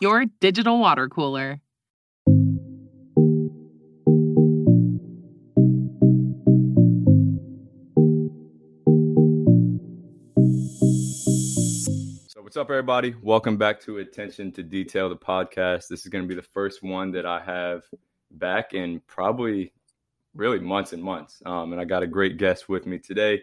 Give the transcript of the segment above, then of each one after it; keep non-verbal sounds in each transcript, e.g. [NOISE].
your digital water cooler. So, what's up, everybody? Welcome back to Attention to Detail, the podcast. This is going to be the first one that I have back in probably really months and months. Um, and I got a great guest with me today,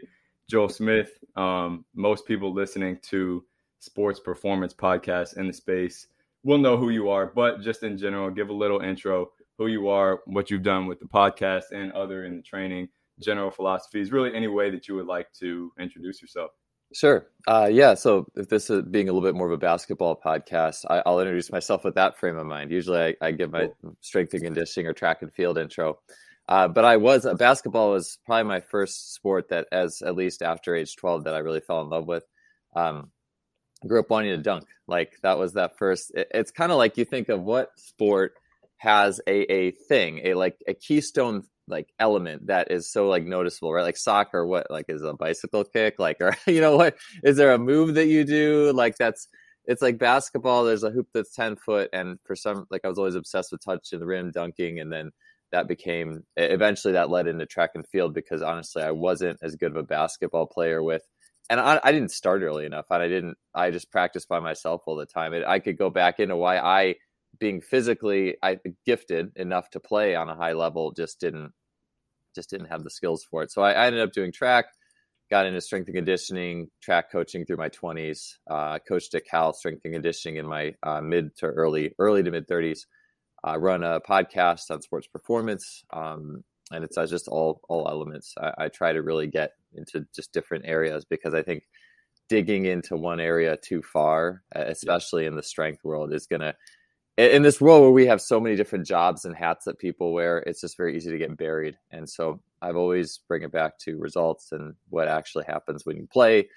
Joel Smith. Um, most people listening to sports performance podcasts in the space will know who you are, but just in general, give a little intro who you are, what you've done with the podcast and other in the training, general philosophies, really any way that you would like to introduce yourself. Sure. Uh, yeah. So if this is being a little bit more of a basketball podcast, I, will introduce myself with that frame of mind. Usually I, I give my strength and conditioning or track and field intro. Uh, but I was, uh, basketball was probably my first sport that as at least after age 12 that I really fell in love with. Um, grew up wanting to dunk. Like that was that first, it, it's kind of like you think of what sport has a, a thing, a like a keystone like element that is so like noticeable, right? Like soccer, what like is a bicycle kick, like [LAUGHS] or you know what is there a move that you do like that's it's like basketball. There's a hoop that's ten foot, and for some like I was always obsessed with touching the rim, dunking, and then that became eventually that led into track and field because honestly I wasn't as good of a basketball player with and I, I didn't start early enough and I didn't I just practiced by myself all the time. It, I could go back into why I being physically I gifted enough to play on a high level just didn't just didn't have the skills for it. So I, I ended up doing track, got into strength and conditioning, track coaching through my 20s, uh, coached at Cal strength and conditioning in my uh, mid to early early to mid 30s. I run a podcast on sports performance, um, and it's uh, just all all elements. I, I try to really get into just different areas because I think digging into one area too far, especially in the strength world, is going to in this world where we have so many different jobs and hats that people wear, it's just very easy to get buried. And so I've always bring it back to results and what actually happens when you play.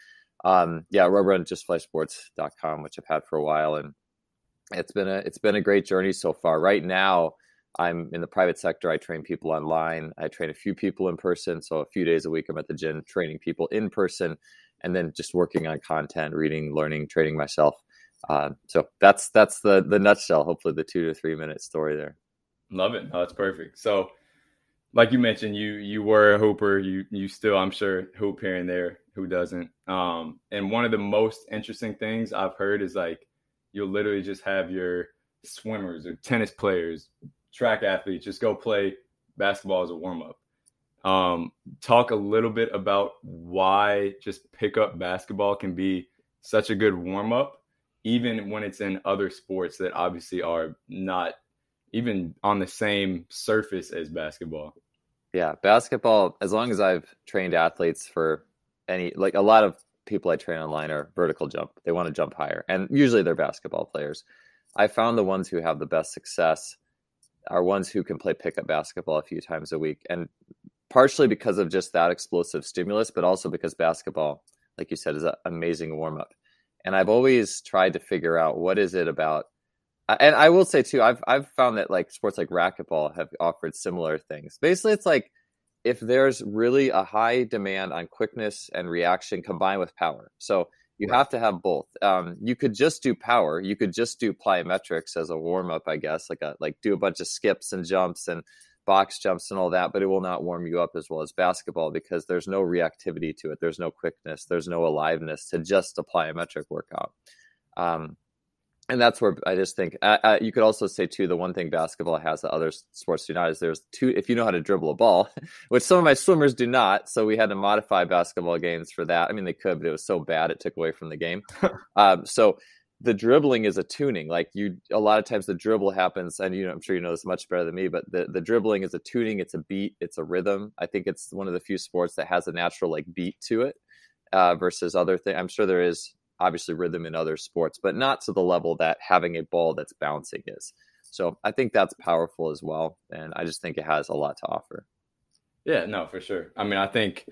Um, yeah, rubber on justflysports.com, which I've had for a while. And it's been a, it's been a great journey so far. Right now, I'm in the private sector. I train people online. I train a few people in person. So a few days a week, I'm at the gym training people in person and then just working on content, reading, learning, training myself. Uh, so that's that's the the nutshell. Hopefully, the two to three minute story there. Love it. Oh, that's perfect. So, like you mentioned, you you were a hooper. You you still, I'm sure, hoop here and there. Who doesn't? Um, and one of the most interesting things I've heard is like you'll literally just have your swimmers or tennis players, track athletes just go play basketball as a warm up. Um, talk a little bit about why just pick up basketball can be such a good warm up even when it's in other sports that obviously are not even on the same surface as basketball. Yeah, basketball, as long as I've trained athletes for any, like a lot of people I train online are vertical jump. They want to jump higher. And usually they're basketball players. I found the ones who have the best success are ones who can play pickup basketball a few times a week. And partially because of just that explosive stimulus, but also because basketball, like you said, is an amazing warm up. And I've always tried to figure out what is it about and I will say too, I've I've found that like sports like racquetball have offered similar things. Basically, it's like if there's really a high demand on quickness and reaction combined with power. So you right. have to have both. Um, you could just do power. You could just do plyometrics as a warm up, I guess, like a like do a bunch of skips and jumps and box jumps and all that, but it will not warm you up as well as basketball because there's no reactivity to it. There's no quickness. There's no aliveness to just a plyometric workout. Um, and that's where I just think uh, uh, you could also say too. The one thing basketball has that other sports do not is there's two. If you know how to dribble a ball, [LAUGHS] which some of my swimmers do not, so we had to modify basketball games for that. I mean, they could, but it was so bad it took away from the game. [LAUGHS] um, so the dribbling is a tuning. Like you, a lot of times the dribble happens, and you know, I'm sure you know this much better than me. But the the dribbling is a tuning. It's a beat. It's a rhythm. I think it's one of the few sports that has a natural like beat to it. Uh, versus other things. I'm sure there is obviously rhythm in other sports, but not to the level that having a ball that's bouncing is. So I think that's powerful as well. And I just think it has a lot to offer. Yeah, no, for sure. I mean, I think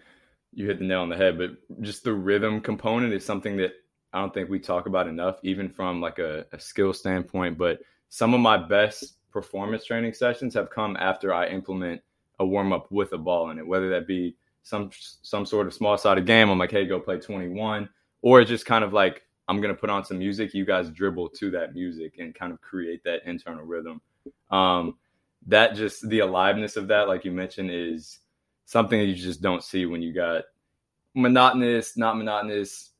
you hit the nail on the head, but just the rhythm component is something that I don't think we talk about enough, even from like a, a skill standpoint. But some of my best performance training sessions have come after I implement a warm up with a ball in it, whether that be some some sort of small sided game. I'm like, hey, go play 21 or just kind of like I'm gonna put on some music. You guys dribble to that music and kind of create that internal rhythm. Um, that just the aliveness of that, like you mentioned, is something that you just don't see when you got monotonous, not monotonous,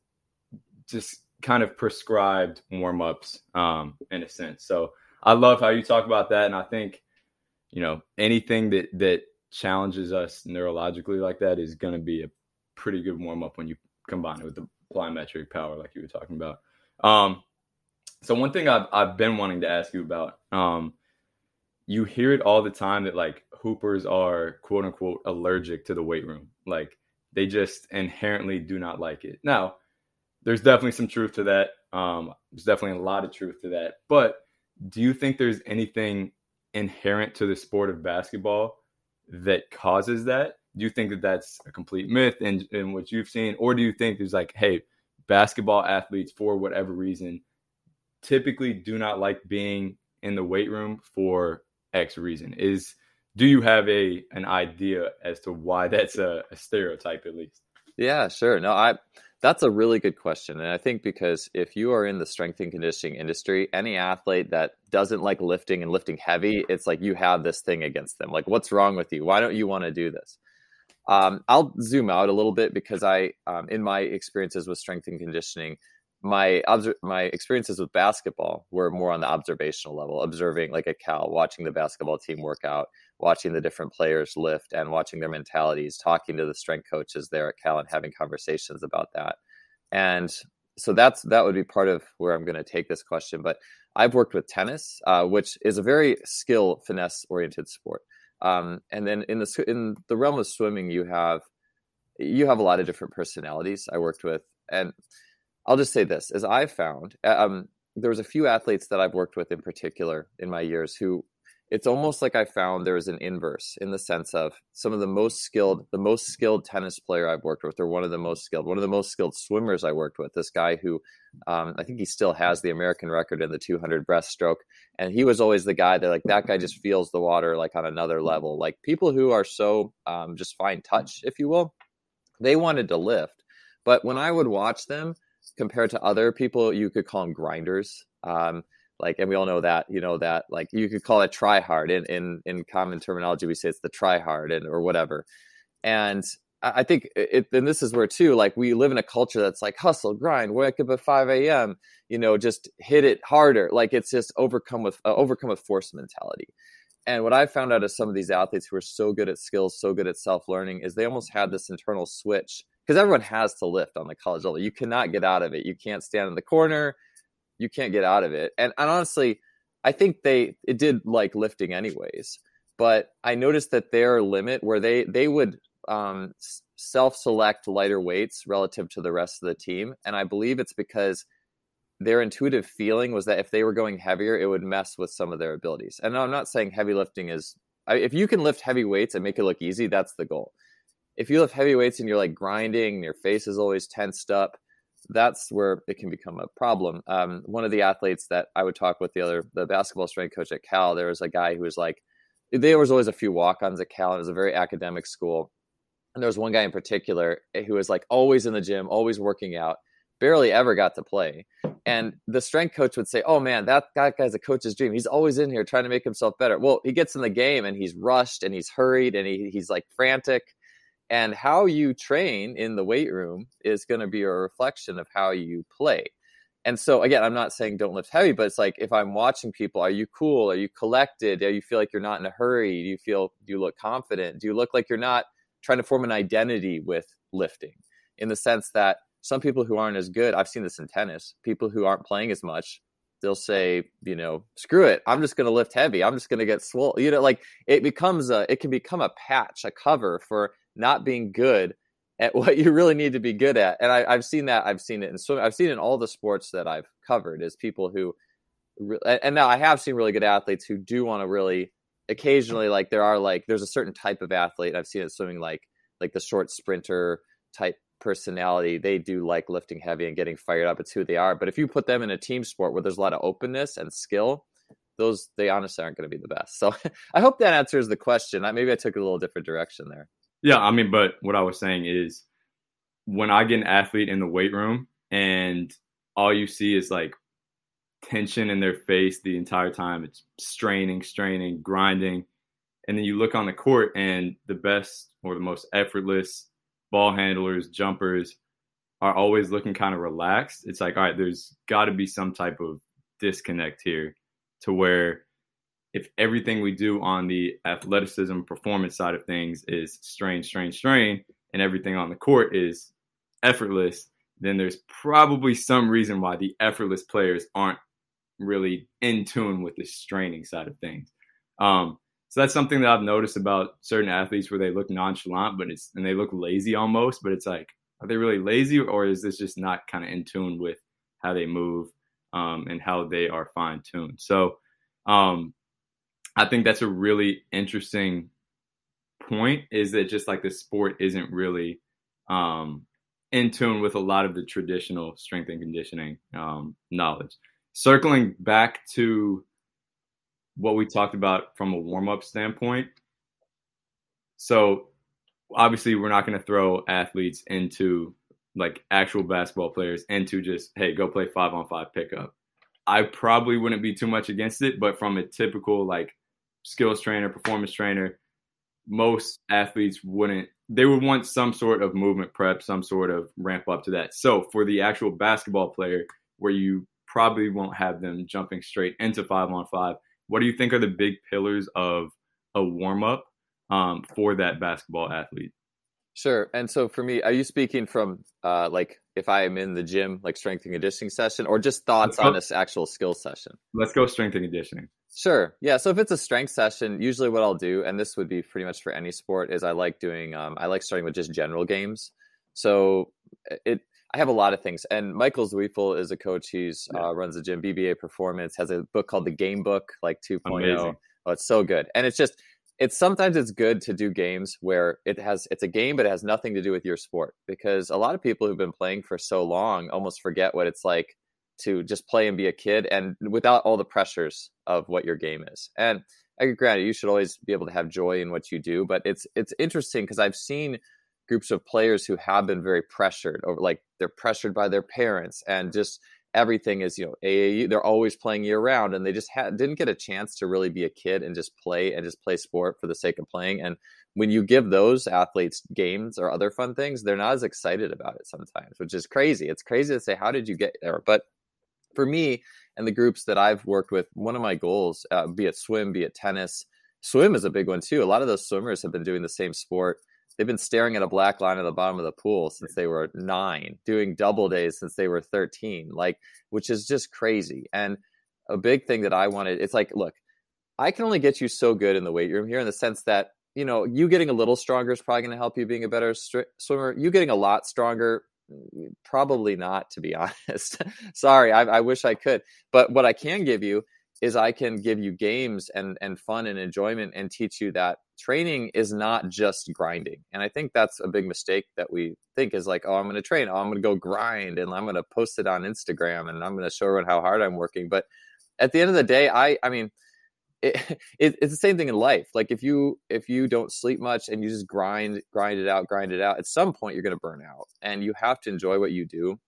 just kind of prescribed warm ups um, in a sense. So I love how you talk about that, and I think you know anything that that challenges us neurologically like that is going to be a pretty good warm up when you combine it with the plyometric power, like you were talking about. Um, so one thing I've I've been wanting to ask you about, um, you hear it all the time that like hoopers are quote unquote allergic to the weight room, like they just inherently do not like it. Now, there's definitely some truth to that. Um, there's definitely a lot of truth to that. But do you think there's anything inherent to the sport of basketball that causes that? Do you think that that's a complete myth in, in what you've seen or do you think there's like hey basketball athletes for whatever reason typically do not like being in the weight room for x reason is do you have a an idea as to why that's a, a stereotype at least yeah sure no i that's a really good question. And I think because if you are in the strength and conditioning industry, any athlete that doesn't like lifting and lifting heavy, it's like you have this thing against them. Like, what's wrong with you? Why don't you want to do this? Um, I'll zoom out a little bit because I, um, in my experiences with strength and conditioning, my obser- my experiences with basketball were more on the observational level, observing like a Cal, watching the basketball team work out, watching the different players lift, and watching their mentalities, talking to the strength coaches there at Cal, and having conversations about that. And so that's that would be part of where I'm going to take this question. But I've worked with tennis, uh, which is a very skill finesse oriented sport. Um, and then in the in the realm of swimming, you have you have a lot of different personalities. I worked with, and I'll just say this: as I've found, um, there was a few athletes that I've worked with in particular in my years who it's almost like I found there was an inverse in the sense of some of the most skilled, the most skilled tennis player I've worked with, or one of the most skilled, one of the most skilled swimmers I worked with. This guy who um, I think he still has the American record in the 200 breaststroke, and he was always the guy that like that guy just feels the water like on another level. Like people who are so um, just fine touch, if you will, they wanted to lift, but when I would watch them compared to other people, you could call them grinders. Um, like and we all know that you know that like you could call it try hard in in in common terminology we say it's the try hard and or whatever. And i think it and this is where too like we live in a culture that's like hustle grind wake up at 5 a.m you know just hit it harder. Like it's just overcome with uh, overcome with force mentality. And what i found out of some of these athletes who are so good at skills so good at self-learning is they almost had this internal switch because everyone has to lift on the college level. You cannot get out of it. You can't stand in the corner you can't get out of it. And, and honestly, I think they it did like lifting anyways. But I noticed that their limit where they they would um, self select lighter weights relative to the rest of the team, and I believe it's because their intuitive feeling was that if they were going heavier, it would mess with some of their abilities. And I'm not saying heavy lifting is if you can lift heavy weights and make it look easy, that's the goal. If you lift heavy weights and you're like grinding, your face is always tensed up, that's where it can become a problem. Um, one of the athletes that I would talk with the other the basketball strength coach at Cal, there was a guy who was like, there was always a few walk-ons at Cal. And It was a very academic school, and there was one guy in particular eh, who was like always in the gym, always working out, barely ever got to play. And the strength coach would say, "Oh man, that that guy's a coach's dream. He's always in here trying to make himself better." Well, he gets in the game and he's rushed and he's hurried and he, he's like frantic and how you train in the weight room is going to be a reflection of how you play. And so, again, I'm not saying don't lift heavy, but it's like if I'm watching people, are you cool? Are you collected? Do you feel like you're not in a hurry? Do you feel, do you look confident? Do you look like you're not trying to form an identity with lifting in the sense that some people who aren't as good, I've seen this in tennis, people who aren't playing as much, they'll say, you know, screw it. I'm just going to lift heavy. I'm just going to get swole. You know, like it becomes a, it can become a patch, a cover for not being good at [LAUGHS] what you really need to be good at. And I, have seen that. I've seen it in swimming. I've seen it in all the sports that I've covered is people who, and now I have seen really good athletes who do want to really occasionally like there are like there's a certain type of athlete I've seen it swimming like like the short sprinter type personality they do like lifting heavy and getting fired up it's who they are but if you put them in a team sport where there's a lot of openness and skill those they honestly aren't going to be the best so [LAUGHS] i hope that answers the question I, maybe i took a little different direction there yeah, I mean, but what I was saying is when I get an athlete in the weight room and all you see is like tension in their face the entire time, it's straining, straining, grinding. And then you look on the court and the best or the most effortless ball handlers, jumpers are always looking kind of relaxed. It's like, all right, there's got to be some type of disconnect here to where if everything we do on the athleticism performance side of things is strain, strain, strain, and everything on the court is effortless, then there's probably some reason why the effortless players aren't really in tune with the straining side of things. Um, so that's something that I've noticed about certain athletes where they look nonchalant, but it's and they look lazy almost. But it's like, are they really lazy, or is this just not kind of in tune with how they move um, and how they are fine tuned? So um, I think that's a really interesting point is that just like the sport isn't really um, in tune with a lot of the traditional strength and conditioning um, knowledge. Circling back to what we talked about from a warm up standpoint. So, obviously, we're not going to throw athletes into like actual basketball players into just, hey, go play five on five pickup. I probably wouldn't be too much against it, but from a typical like skills trainer, performance trainer, most athletes wouldn't they would want some sort of movement prep, some sort of ramp up to that. So for the actual basketball player, where you probably won't have them jumping straight into five on five, what do you think are the big pillars of a warm up um, for that basketball athlete? Sure. And so for me, are you speaking from uh, like if I am in the gym, like strength and conditioning session, or just thoughts on this actual skill session? Let's go strength and conditioning. Sure. Yeah. So if it's a strength session, usually what I'll do, and this would be pretty much for any sport, is I like doing, um, I like starting with just general games. So it, I have a lot of things. And Michael Zweifel is a coach. He's yeah. uh, runs the gym, BBA Performance, has a book called The Game Book, like 2.0. Amazing. Oh, it's so good. And it's just, it's sometimes it's good to do games where it has it's a game but it has nothing to do with your sport because a lot of people who've been playing for so long almost forget what it's like to just play and be a kid and without all the pressures of what your game is and I granted you should always be able to have joy in what you do but it's it's interesting because I've seen groups of players who have been very pressured over like they're pressured by their parents and just everything is you know AAU. They're always playing year round, and they just didn't get a chance to really be a kid and just play and just play sport for the sake of playing. And when you give those athletes games or other fun things, they're not as excited about it sometimes, which is crazy. It's crazy to say, how did you get there? But for me and the groups that I've worked with, one of my goals, uh, be it swim, be it tennis, swim is a big one too. A lot of those swimmers have been doing the same sport they've been staring at a black line at the bottom of the pool since they were nine, doing double days since they were 13, like, which is just crazy. And a big thing that I wanted, it's like, look, I can only get you so good in the weight room here in the sense that, you know, you getting a little stronger is probably going to help you being a better swimmer. You getting a lot stronger, probably not, to be [LAUGHS] honest. Sorry, I, I wish I could. But what I can give you is I can give you games and and fun and enjoyment and teach you that training is not just grinding. And I think that's a big mistake that we think is like, oh, I'm going to train, oh, I'm going to go grind, and I'm going to post it on Instagram, and I'm going to show everyone how hard I'm working. But at the end of the day, I I mean. It, [LAUGHS] it, it's the same thing in life. Like if you if you don't sleep much and you just grind grind it out, grind it out, at some point you're going to burn out, and you have to enjoy what you do.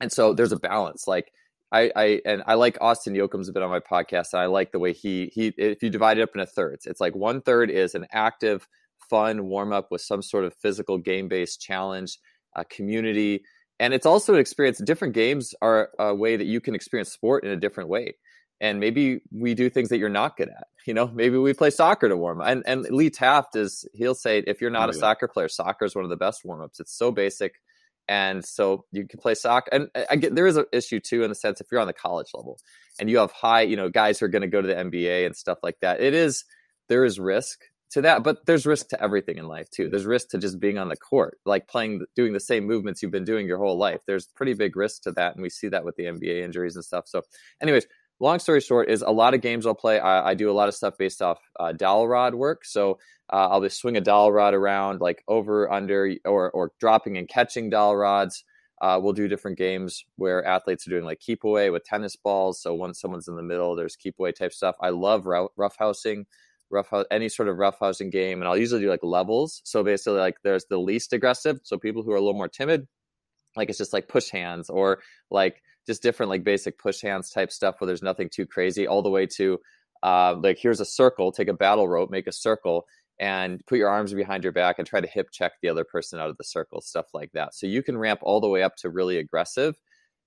And so there's a balance. Like I, I and I like Austin Jochum's a bit on my podcast, and I like the way he he if you divide it up into thirds, it's like one third is an active, fun warm up with some sort of physical game based challenge, a community, and it's also an experience. Different games are a way that you can experience sport in a different way, and maybe we do things that you're not good at. You know, maybe we play soccer to warm up. And and Lee Taft is he'll say if you're not oh, a yeah. soccer player, soccer is one of the best warm ups. It's so basic and so you can play soccer and i get there is an issue too in the sense if you're on the college level and you have high you know guys who are going to go to the nba and stuff like that it is there is risk to that but there's risk to everything in life too there's risk to just being on the court like playing doing the same movements you've been doing your whole life there's pretty big risk to that and we see that with the nba injuries and stuff so anyways long story short is a lot of games I'll play. I, I do a lot of stuff based off uh, dowel rod work. So uh, I'll just swing a dowel rod around, like over, under, or or dropping and catching dowel rods. Uh, we'll do different games where athletes are doing like keep away with tennis balls. So once someone's in the middle, there's keep away type stuff. I love rough housing, rough any sort of rough housing game, and I'll usually do like levels. So basically, like there's the least aggressive, so people who are a little more timid, like it's just like push hands or like just different like basic push hands type stuff where there's nothing too crazy, all the way to uh, like here's a circle, take a battle rope, make a circle, and put your arms behind your back and try to hip check the other person out of the circle, stuff like that. So you can ramp all the way up to really aggressive.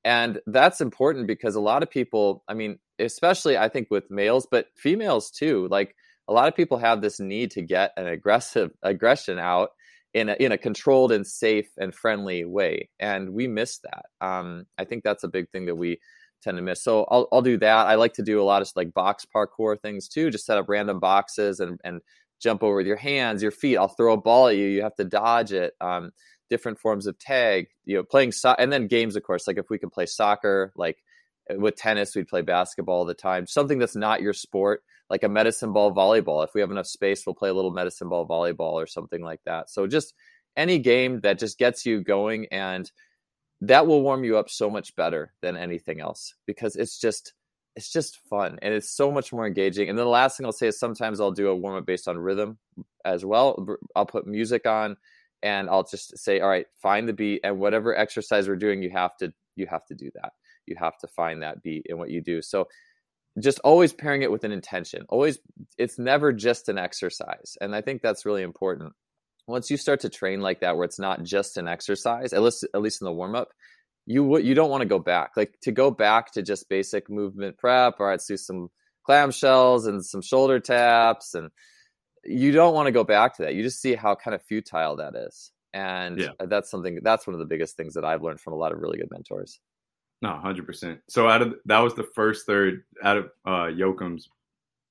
And that's important because a lot of people, I mean, especially I think with males, but females too, like a lot of people have this need to get an aggressive aggression out in a, in a controlled and safe and friendly way. And we miss that. Um, I think that's a big thing that we tend to miss. So I'll, I'll do that. I like to do a lot of like box parkour things too, just set up random boxes and, and jump over with your hands, your feet. I'll throw a ball at you. You have to dodge it. Um, different forms of tag, you know, playing so- and then games, of course, like if we can play soccer, like with tennis, we'd play basketball all the time. Something that's not your sport like a medicine ball volleyball. If we have enough space, we'll play a little medicine ball volleyball or something like that. So just any game that just gets you going and that will warm you up so much better than anything else because it's just it's just fun and it's so much more engaging. And then the last thing I'll say is sometimes I'll do a warm up based on rhythm as well. I'll put music on and I'll just say, all right, find the beat and whatever exercise we're doing, you have to you have to do that. You have to find that beat in what you do. So just always pairing it with an intention. Always, it's never just an exercise. And I think that's really important. Once you start to train like that, where it's not just an exercise, at least at least in the warm up, you you don't want to go back. Like to go back to just basic movement prep. All right, let's do some clamshells and some shoulder taps, and you don't want to go back to that. You just see how kind of futile that is, and yeah. that's something. That's one of the biggest things that I've learned from a lot of really good mentors. No, hundred percent. So out of that was the first third out of uh Jochum's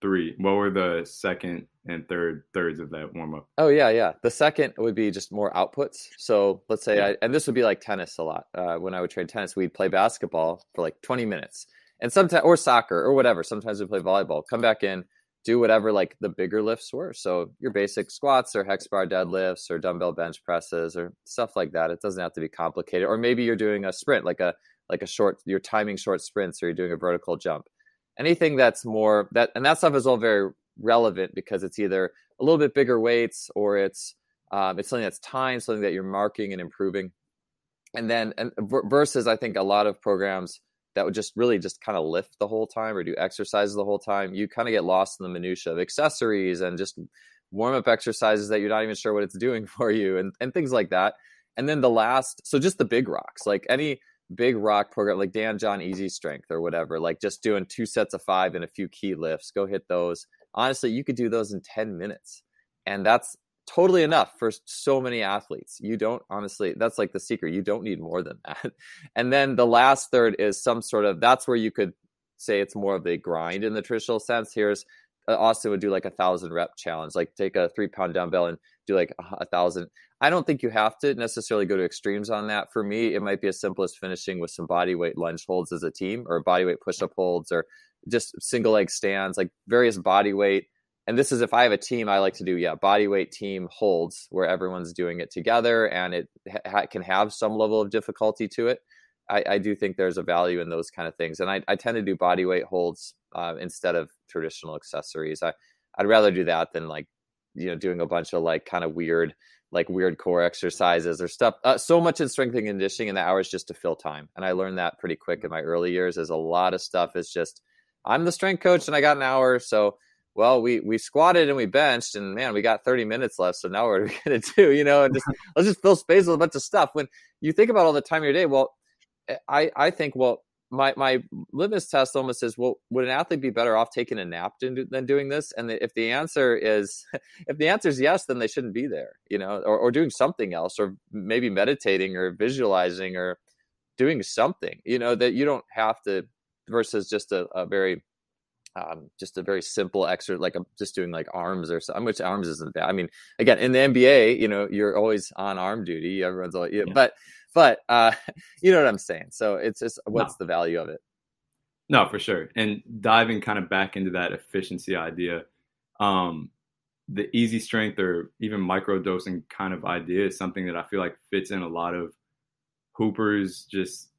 three. What were the second and third thirds of that warm up? Oh yeah, yeah. The second would be just more outputs. So let's say, yeah. I, and this would be like tennis a lot. Uh, when I would train tennis, we'd play basketball for like twenty minutes, and sometimes or soccer or whatever. Sometimes we play volleyball. Come back in, do whatever like the bigger lifts were. So your basic squats or hex bar deadlifts or dumbbell bench presses or stuff like that. It doesn't have to be complicated. Or maybe you're doing a sprint, like a like a short you're timing short sprints or you're doing a vertical jump. Anything that's more that and that stuff is all very relevant because it's either a little bit bigger weights or it's um, it's something that's timed something that you're marking and improving. And then and versus i think a lot of programs that would just really just kind of lift the whole time or do exercises the whole time you kind of get lost in the minutia of accessories and just warm up exercises that you're not even sure what it's doing [LAUGHS] for you and, and things like that. And then the last so just the big rocks like any big rock program like Dan John Easy Strength or whatever, like just doing two sets of five and a few key lifts, go hit those. Honestly, you could do those in 10 minutes. And that's totally enough for so many athletes. You don't honestly, that's like the secret. You don't need more than [LAUGHS] that. And then the last third is some sort of that's where you could say it's more of a grind in the traditional sense. Here's Uh, Austin would do like a thousand rep challenge, like take a three pound dumbbell and do like a thousand. I don't think you have to necessarily go to extremes on that. For me, it might be as simple as finishing with some body weight lunge holds as a team or body weight push up holds or just single leg stands, like various body weight. And this is if I have a team, I like to do yeah body weight team holds where everyone's doing it together, and it ha- can have some level of difficulty to it. I, I, do think there's a value in those kind of things, and I, I tend to do body weight holds uh, instead of traditional accessories. I I'd rather do that than like you know doing a bunch of like kind of weird like weird core exercises or stuff. Uh, so much in strength and conditioning in the hours just to fill time, and I learned that pretty quick in my early years. Is a lot of stuff is just I'm the strength coach and I got an hour, so well we we squatted and we benched and man we got 30 minutes left so now what are we [LAUGHS] going to do you know and just [LAUGHS] let's just fill space with a bunch of stuff when you think about all the time of your day well I, I think, well, my, my litmus test almost is, well, would an athlete be better off taking a nap than, than doing this? And if the answer is, [LAUGHS] if the answer is yes, then they shouldn't be there, you know, or, or doing something else, or maybe meditating or visualizing or doing something, you know, that you don't have to versus just a, a very um, just a very simple exercise, like a, just doing like arms or something, which arms isn't bad. I mean, again, in the NBA, you know, you're always on arm duty. Everyone's always, yeah, yeah. but but uh, [LAUGHS] you know what I'm saying. So it's just what's no. the value of it? No, for sure. And diving kind of back into that efficiency idea, um, the easy strength or even micro dosing kind of idea is something that I feel like fits in a lot of hoopers just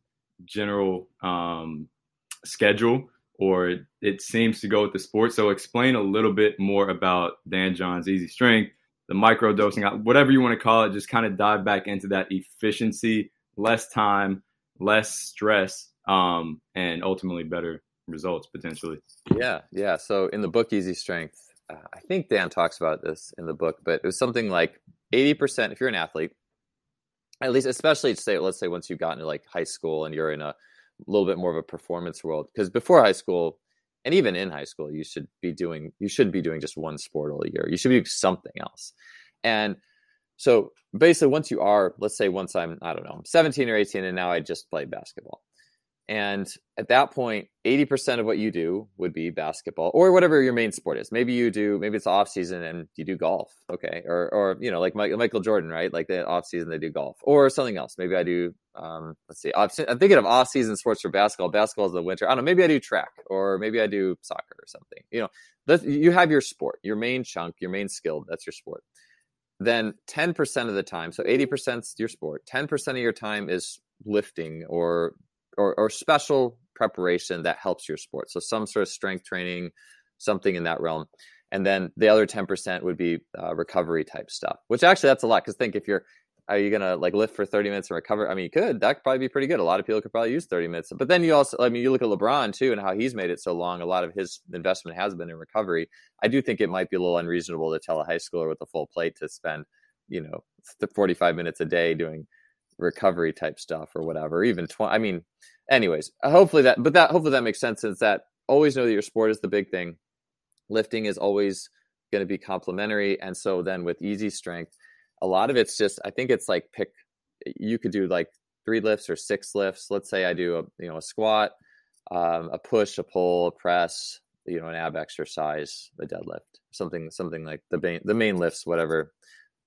general um, schedule or it seems to go with the sport. So explain a little bit more about Dan John's easy strength the micro dosing, whatever you want to call it, just kind of dive back into that efficiency, less time, less stress, um, and ultimately better results potentially. Yeah, yeah. So in the book Easy Strength, uh, I think Dan talks about this in the book, but it was something like 80% if you're an athlete, at least especially say let's say once you've gotten to like high school and you're in a little bit more of a performance world because before high school and even in high school you should be doing you should be doing just one sport all year. You should be doing something else. And so basically once you are let's say once i'm i don't know i'm 17 or 18 and now i just play basketball and at that point, 80% of what you do would be basketball or whatever your main sport is. Maybe you do, maybe it's off season and you do golf. Okay. Or, or, you know, like Michael Jordan, right? Like the off season, they do golf or something else. Maybe I do, um, let's see, I'm thinking of off season sports for basketball. Basketball is the winter. I don't know. Maybe I do track or maybe I do soccer or something. You know, you have your sport, your main chunk, your main skill. That's your sport. Then 10% of the time, so 80% is your sport, 10% of your time is lifting or or, or special preparation that helps your sport. So some sort of strength training, something in that realm. And then the other 10% would be uh, recovery type stuff, which actually that's a lot. Cause think if you're, are you going to like lift for 30 minutes and recover? I mean, you could, that could probably be pretty good. A lot of people could probably use 30 minutes, but then you also, I mean, you look at LeBron too, and how he's made it so long. A lot of his investment has been in recovery. I do think it might be a little unreasonable to tell a high schooler with a full plate to spend, you know, 45 minutes a day doing recovery type stuff or whatever, even 20. I mean, anyways, hopefully that, but that, hopefully that makes sense since that always know that your sport is the big thing. Lifting is always going to be complementary. And so then with easy strength, a lot of it's just, I think it's like pick, you could do like three lifts or six lifts. Let's say I do a, you know, a squat, um, a push, a pull, a press, you know, an ab exercise, a deadlift, something, something like the main, the main lifts, whatever.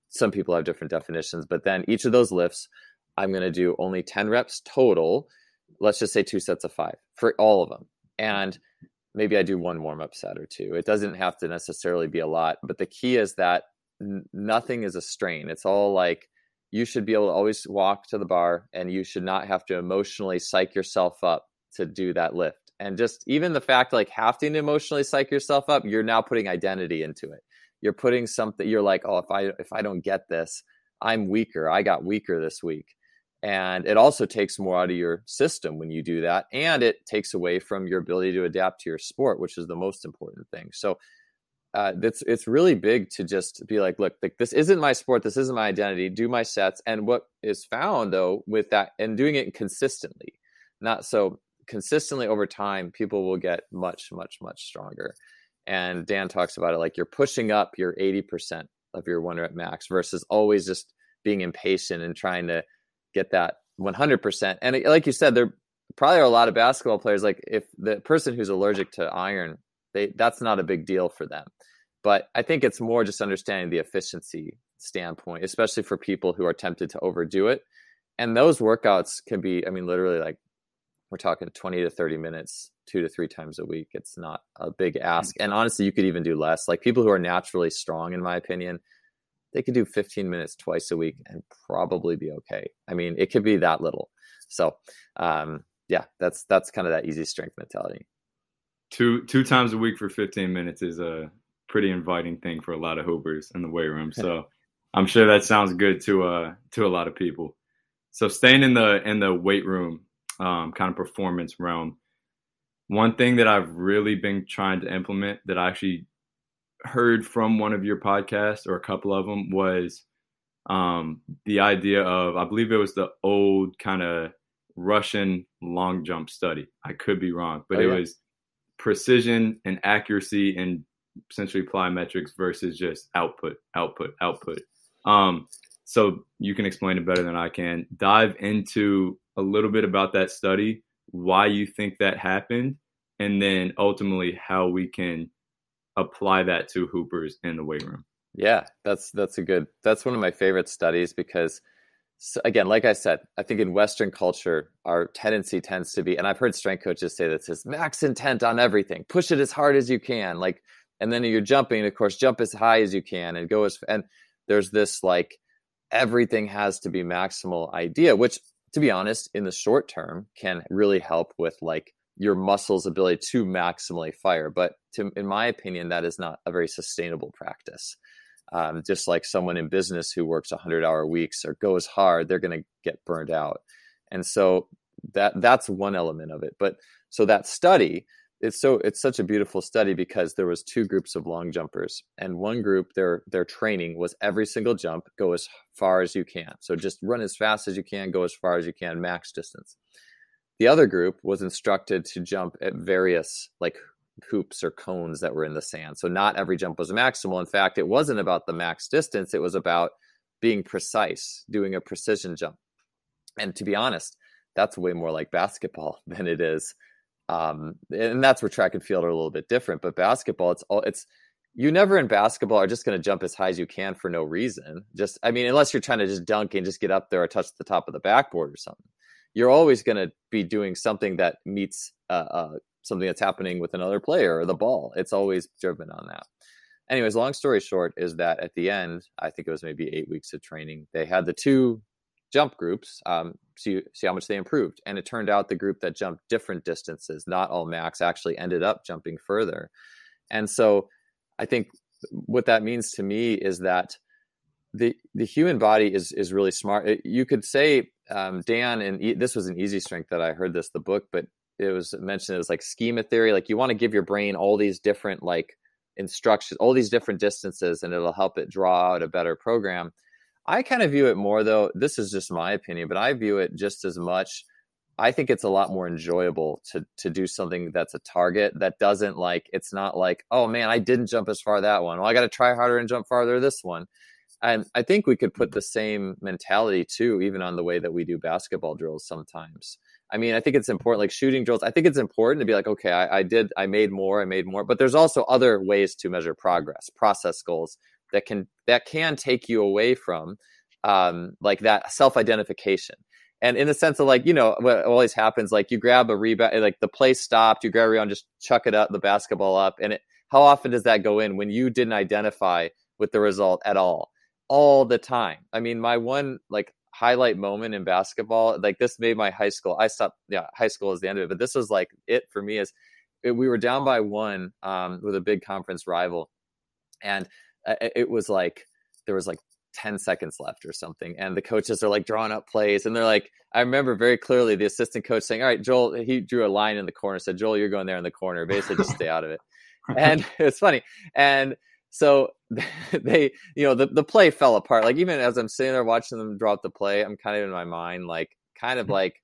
Some people have different definitions, but then each of those lifts I'm going to do only 10 reps total. Let's just say two sets of five for all of them. And maybe I do one warm up set or two. It doesn't have to necessarily be a lot, but the key is that n- nothing is a strain. It's all like you should be able to always walk to the bar and you should not have to emotionally psych yourself up to do that lift. And just even the fact like having to emotionally psych yourself up, you're now putting identity into it. You're putting something you're like, "Oh, if I if I don't get this, I'm weaker. I got weaker this week." And it also takes more out of your system when you do that. And it takes away from your ability to adapt to your sport, which is the most important thing. So uh, it's it's really big to just be like, look, like this isn't my sport, this isn't my identity. Do my sets, and what is found though with that, and doing it consistently, not so consistently over time, people will get much, much, much stronger. And Dan talks about it like you're pushing up your eighty percent of your one rep max versus always just being impatient and trying to get that 100%. And like you said, there probably are a lot of basketball players. Like if the person who's allergic to iron, they that's not a big deal for them. But I think it's more just understanding the efficiency standpoint, especially for people who are tempted to overdo it. And those workouts can be, I mean, literally like we're talking 20 to 30 minutes two to three times a week. It's not a big ask. And honestly, you could even do less. Like people who are naturally strong, in my opinion, they could do 15 minutes twice a week and probably be okay. I mean, it could be that little. So, um, yeah, that's that's kind of that easy strength mentality. Two two times a week for 15 minutes is a pretty inviting thing for a lot of hoopers in the weight room. [LAUGHS] So, I'm sure that sounds good to uh to a lot of people. So, staying in the in the weight room um, kind of performance realm, one thing that I've really been trying to implement that I actually heard from one of your podcasts or a couple of them was um, the idea of I believe it was the old kind of Russian long jump study. I could be wrong, but oh, yeah. it was precision and accuracy and essentially plyometrics versus just output, output, output. Um, so you can explain it better than I can. Dive into a little bit about that study, why you think that happened, and then ultimately how we can apply that to hoopers in the weight room. Yeah, that's that's a good. That's one of my favorite studies because again, like I said, I think in Western culture, our tendency tends to be, and I've heard strength coaches say this: is max intent on everything, push it as hard as you can, like, and then you're jumping, of course, jump as high as you can, and go as, and there's this like everything has to be maximal idea, which, to be honest, in the short term, can really help with like your muscles' ability to maximally fire. But to, in my opinion, that is not a very sustainable practice. Um, just like someone in business who works 100 hour weeks or goes hard, they're going to get burned out. And so that that's one element of it. But so that study, it's so it's such a beautiful study because there was two groups of long jumpers and one group their their training was every single jump go as far as you can so just run as fast as you can go as far as you can max distance the other group was instructed to jump at various like hoops or cones that were in the sand. So not every jump was maximal. In fact, it wasn't about the max distance, it was about being precise, doing a precision jump. And to be honest, that's way more like basketball [LAUGHS] than it is. Um, and that's where track and field are a little bit different. But basketball, it's all it's you never in basketball are just going to jump as high as you can for no reason. Just I mean, unless you're trying to just dunk and just get up there or touch the top of the backboard or something you're always going to be doing something that meets uh, uh, something that's happening with another player or the ball. It's always driven on that. Anyways, long story short is that at the end, I think it was maybe eight weeks of training. They had the two jump groups, um, see see how much they improved, and it turned out the group that jumped different distances, not all max, actually ended up jumping further. And so, I think what that means to me is that the the human body is is really smart. You could say um, Dan and e- this was an easy strength that I heard this the book, but it was mentioned was like schema theory. Like you want to give your brain all these different like instructions, all these different distances, and it'll help it draw out a better program. I kind of view it more though. This is just my opinion, but I view it just as much. I think it's a lot more enjoyable to to do something that's a target that doesn't like. It's not like, oh man, I didn't jump as far that one. Well, I got to try harder and jump farther this one and I think we could put the same mentality too, even on the way that we do basketball drills sometimes. I mean, I think it's important, like shooting drills. I think it's important to be like, okay, I, I did, I made more, I made more. But there's also other ways to measure progress, process goals that can that can take you away from um, like that self identification. And in the sense of like, you know, what always happens, like you grab a rebound, like the play stopped, you grab a rebound, just chuck it up, the basketball up, and it. How often does that go in when you didn't identify with the result at all? All the time. I mean, my one like highlight moment in basketball, like this made my high school. I stopped, yeah, high school is the end of it, but this was like it for me. Is it, we were down by one um, with a big conference rival, and uh, it was like there was like 10 seconds left or something. And the coaches are like drawing up plays. And they're like, I remember very clearly the assistant coach saying, All right, Joel, he drew a line in the corner, said, Joel, you're going there in the corner. Basically, just stay out of it. [LAUGHS] and [LAUGHS] it's funny. And so [LAUGHS] they, you know, the, the play fell apart. Like even as I'm sitting there watching them drop the play, I'm kind of in my mind, like kind of mm-hmm. like,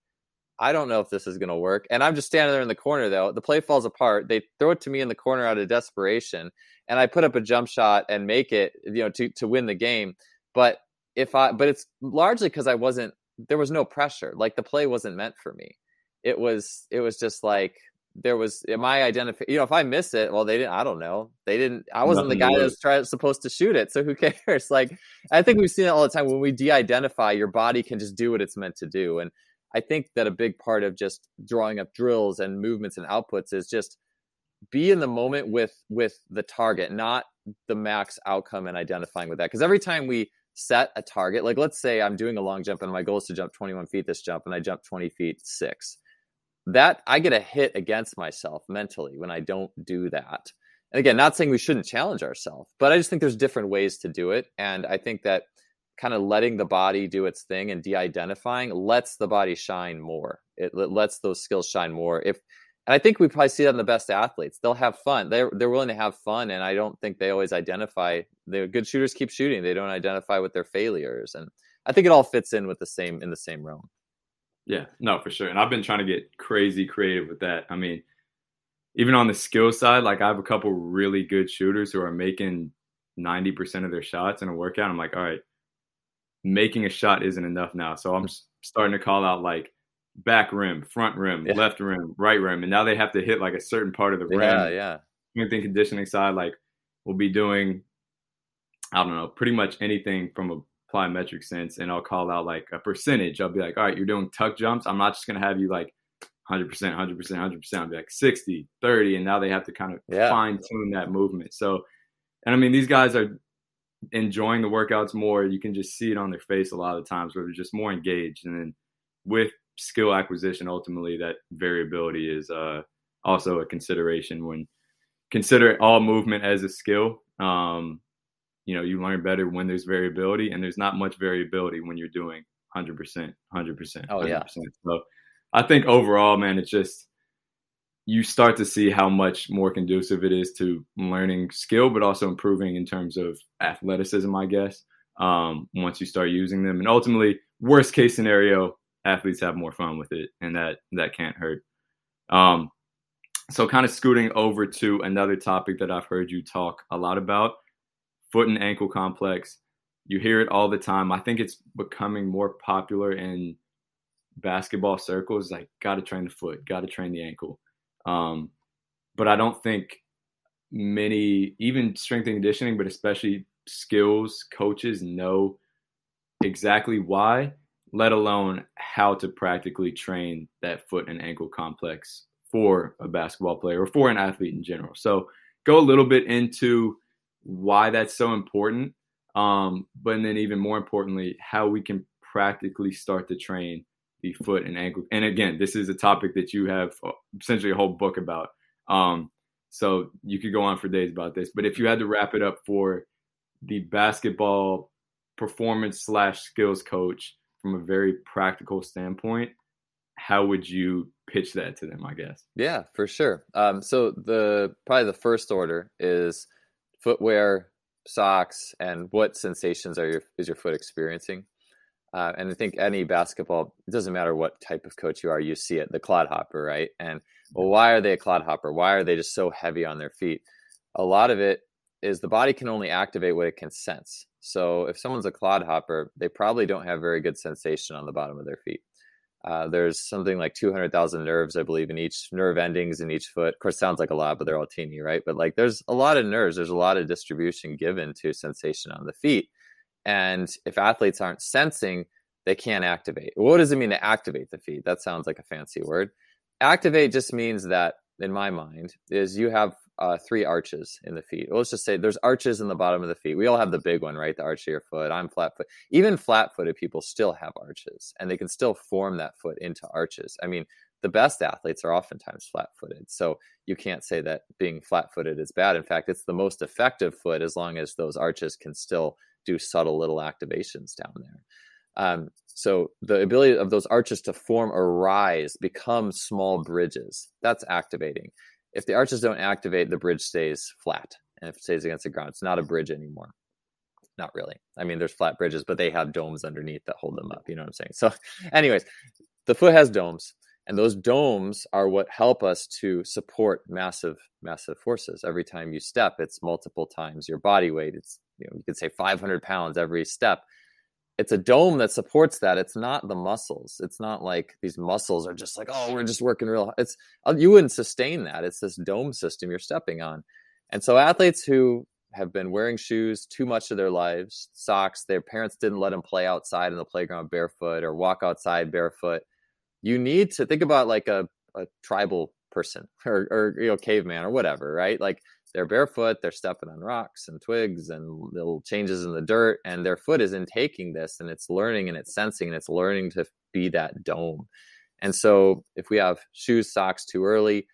I don't know if this is going to work. And I'm just standing there in the corner though. The play falls apart. They throw it to me in the corner out of desperation. And I put up a jump shot and make it, you know, to, to win the game. But if I, but it's largely because I wasn't, there was no pressure. Like the play wasn't meant for me. It was, it was just like, there was my identify you know if i miss it well they didn't i don't know. They didn't i wasn't Nothing the guy that was trying, supposed to shoot it so who [LAUGHS] cares? Like i think we've seen it all the time. When we de-identify your body can just do what it's meant to do and I think that a big part of just drawing up drills and movements and outputs is just be in the moment with with the target, not the max outcome and identifying with that. Because every time we set a target, like let's say I'm doing a long jump and my goal is to jump 21 feet this jump and I jump 20 feet six, that I get a hit against myself mentally when I don't do that. And again, not saying we shouldn't challenge ourselves, but I just think there's different ways to do it. And I think that kind of letting the body do its thing and de-identifying lets the body shine more. It lets those skills shine more. If and I think we probably see that in the best athletes. They'll have fun. They're they're willing to have fun, and I don't think they always identify. The good shooters keep shooting. They don't identify with their failures, and I think it all fits in with the same in the same realm. Yeah, no, for sure. And I've been trying to get crazy creative with that. I mean, even on the skill side, like I have a couple really good shooters who are making 90% of their shots in a workout. I'm like, all right, making a shot isn't enough now. So I'm starting to call out like back rim, front rim, yeah. left rim, right rim. And now they have to hit like a certain part of the rim. Yeah, yeah. Strength and conditioning side, like we'll be doing, I don't know, pretty much anything from a plyometric sense. And I'll call out like a percentage. I'll be like, all right, you're doing tuck jumps. I'm not just going to have you like 100%, 100%, 100%. I'll be like 60, 30. And now they have to kind of yeah. fine tune that movement. So, and I mean, these guys are enjoying the workouts more. You can just see it on their face a lot of the times where they're just more engaged. And then with skill acquisition, ultimately, that variability is uh, also a consideration when consider all movement as a skill. Um, you know, you learn better when there's variability, and there's not much variability when you're doing 100%, 100%. 100%. Oh, yeah. So I think overall, man, it's just you start to see how much more conducive it is to learning skill, but also improving in terms of athleticism, I guess, um, once you start using them. And ultimately, worst case scenario, athletes have more fun with it, and that that can't hurt. Um, so, kind of scooting over to another topic that I've heard you talk a lot about foot and ankle complex. You hear it all the time. I think it's becoming more popular in basketball circles. Like, got to train the foot, got to train the ankle. Um, but I don't think many, even strength and conditioning, but especially skills coaches know exactly why, let alone how to practically train that foot and ankle complex for a basketball player or for an athlete in general. So go a little bit into why that's so important. Um, but then even more importantly, how we can practically start to train the foot and ankle. And again, this is a topic that you have uh, essentially a whole book about. Um, so you could go on for days about this. But if you had to wrap it up for the basketball performance slash skills coach from a very practical standpoint, how would you pitch that to them? I guess. Yeah, for sure. Um, so the probably the first order is footwear, socks, and what sensations are your is your foot experiencing? Uh, and I think any basketball, it doesn't matter what type of coach you are, you see it, the clodhopper, right? And well, why are they a clodhopper? Why are they just so heavy on their feet? A lot of it is the body can only activate what it can sense. So if someone's a clodhopper, they probably don't have very good sensation on the bottom of their feet. Uh, there's something like 200,000 nerves, I believe, in each nerve endings in each foot. Of course, sounds like a lot, but they're all teeny, right? But like there's a lot of nerves, there's a lot of distribution given to sensation on the feet. And if athletes aren't sensing, they can't activate. What does it mean to activate the feet? That sounds like a fancy word. Activate just means that, in my mind, is you have uh, three arches in the feet. Well, let's just say there's arches in the bottom of the feet. We all have the big one, right? The arch of your foot. I'm flat foot. Even flat footed people still have arches and they can still form that foot into arches. I mean, the best athletes are oftentimes flat footed. So you can't say that being flat footed is bad. In fact, it's the most effective foot as long as those arches can still do subtle little activations down there. Um, so the ability of those arches to form or rise become small bridges. That's activating. If the arches don't activate, the bridge stays flat. And if it stays against the ground, it's not a bridge anymore. Not really. I mean, there's flat bridges, but they have domes underneath that hold them up. You know what I'm saying? So, [LAUGHS] anyways, the foot has domes. And those domes are what help us to support massive, massive forces. Every time you step, it's multiple times your body weight. It's, you know, you could say 500 pounds every step. It's a dome that supports that. It's not the muscles. It's not like these muscles are just like, oh, we're just working real. Hard. It's uh, you wouldn't sustain that. It's this dome system you're stepping on. And so athletes who have been wearing shoes too much of their lives, socks, their parents didn't let them play outside in the playground barefoot or walk outside barefoot you need to think about like a, a tribal person [LAUGHS] or, or you know caveman or whatever right like they're barefoot they're stepping on rocks and twigs and little changes in the dirt and their foot is intaking this and it's learning and it's sensing and it's learning to be that dome. And so if we have shoes socks too early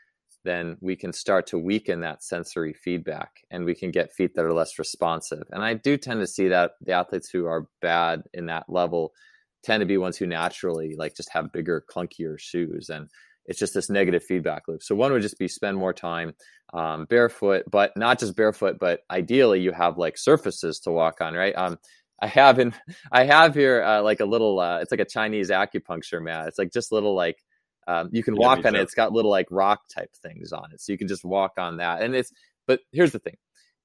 then we can start to weaken that sensory feedback and we can get feet that are less responsive. And i do tend to see that the athletes who are bad in that level tend to be ones who naturally like just have bigger clunkier shoes. And it's just this negative feedback loop. So one would just be spend more time um, barefoot, but not just barefoot, but ideally you have like surfaces to walk on, right? Um, I have in [LAUGHS] I have here uh, like a little uh, it's like a Chinese acupuncture mat. It's like just little like um, you can walk yeah, on it. It's got little like rock type things on it, so you can just walk on that. And it's but here's the thing: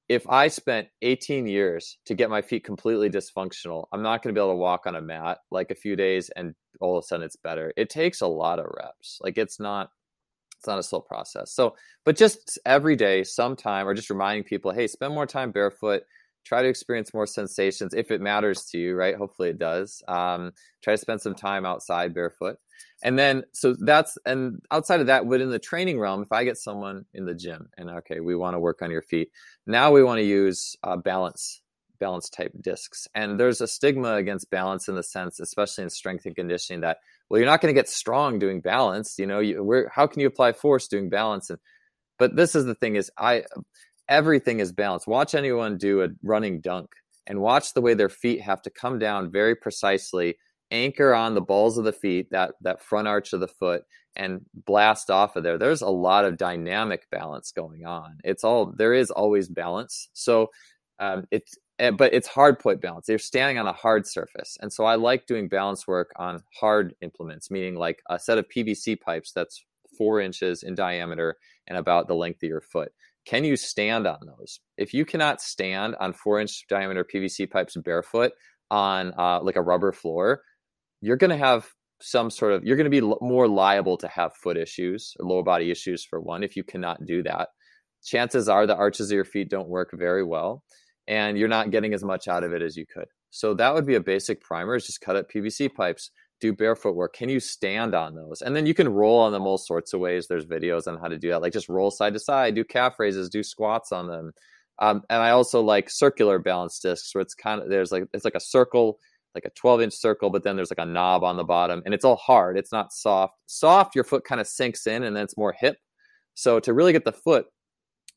if I spent 18 years to get my feet completely dysfunctional, I'm not going to be able to walk on a mat like a few days and all of a sudden it's better. It takes a lot of reps. Like it's not it's not a slow process. So, but just every day, sometime, or just reminding people, hey, spend more time barefoot. Try to experience more sensations if it matters to you, right? Hopefully it does. Um, try to spend some time outside barefoot. And then, so that's, and outside of that, within the training realm, if I get someone in the gym and okay, we want to work on your feet, now we want to use uh, balance, balance type discs. And there's a stigma against balance in the sense, especially in strength and conditioning, that, well, you're not going to get strong doing balance. You know, you, how can you apply force doing balance? And, but this is the thing is, I, everything is balance. Watch anyone do a running dunk and watch the way their feet have to come down very precisely anchor on the balls of the feet, that that front arch of the foot, and blast off of there. There's a lot of dynamic balance going on. It's all there is always balance. So um, it's eh, but it's hard point balance. You're standing on a hard surface, and so I like doing balance work on hard implements, meaning like a set of PVC pipes that's four inches in diameter and about the length of your foot. Can you stand on those? If you cannot stand on four inch diameter PVC pipes barefoot on uh, like a rubber floor, you're going to have some sort of you're going to be more liable to have foot issues or lower body issues for one if you cannot do that chances are the arches of your feet don't work very well and you're not getting as much out of it as you could so that would be a basic primer is just cut up pvc pipes do barefoot work can you stand on those and then you can roll on them all sorts of ways there's videos on how to do that like just roll side to side do calf raises do squats on them um, and i also like circular balance discs where it's kind of there's like it's like a circle like a 12 inch circle, but then there's like a knob on the bottom and it's all hard. It's not soft. Soft, your foot kind of sinks in and then it's more hip. So to really get the foot,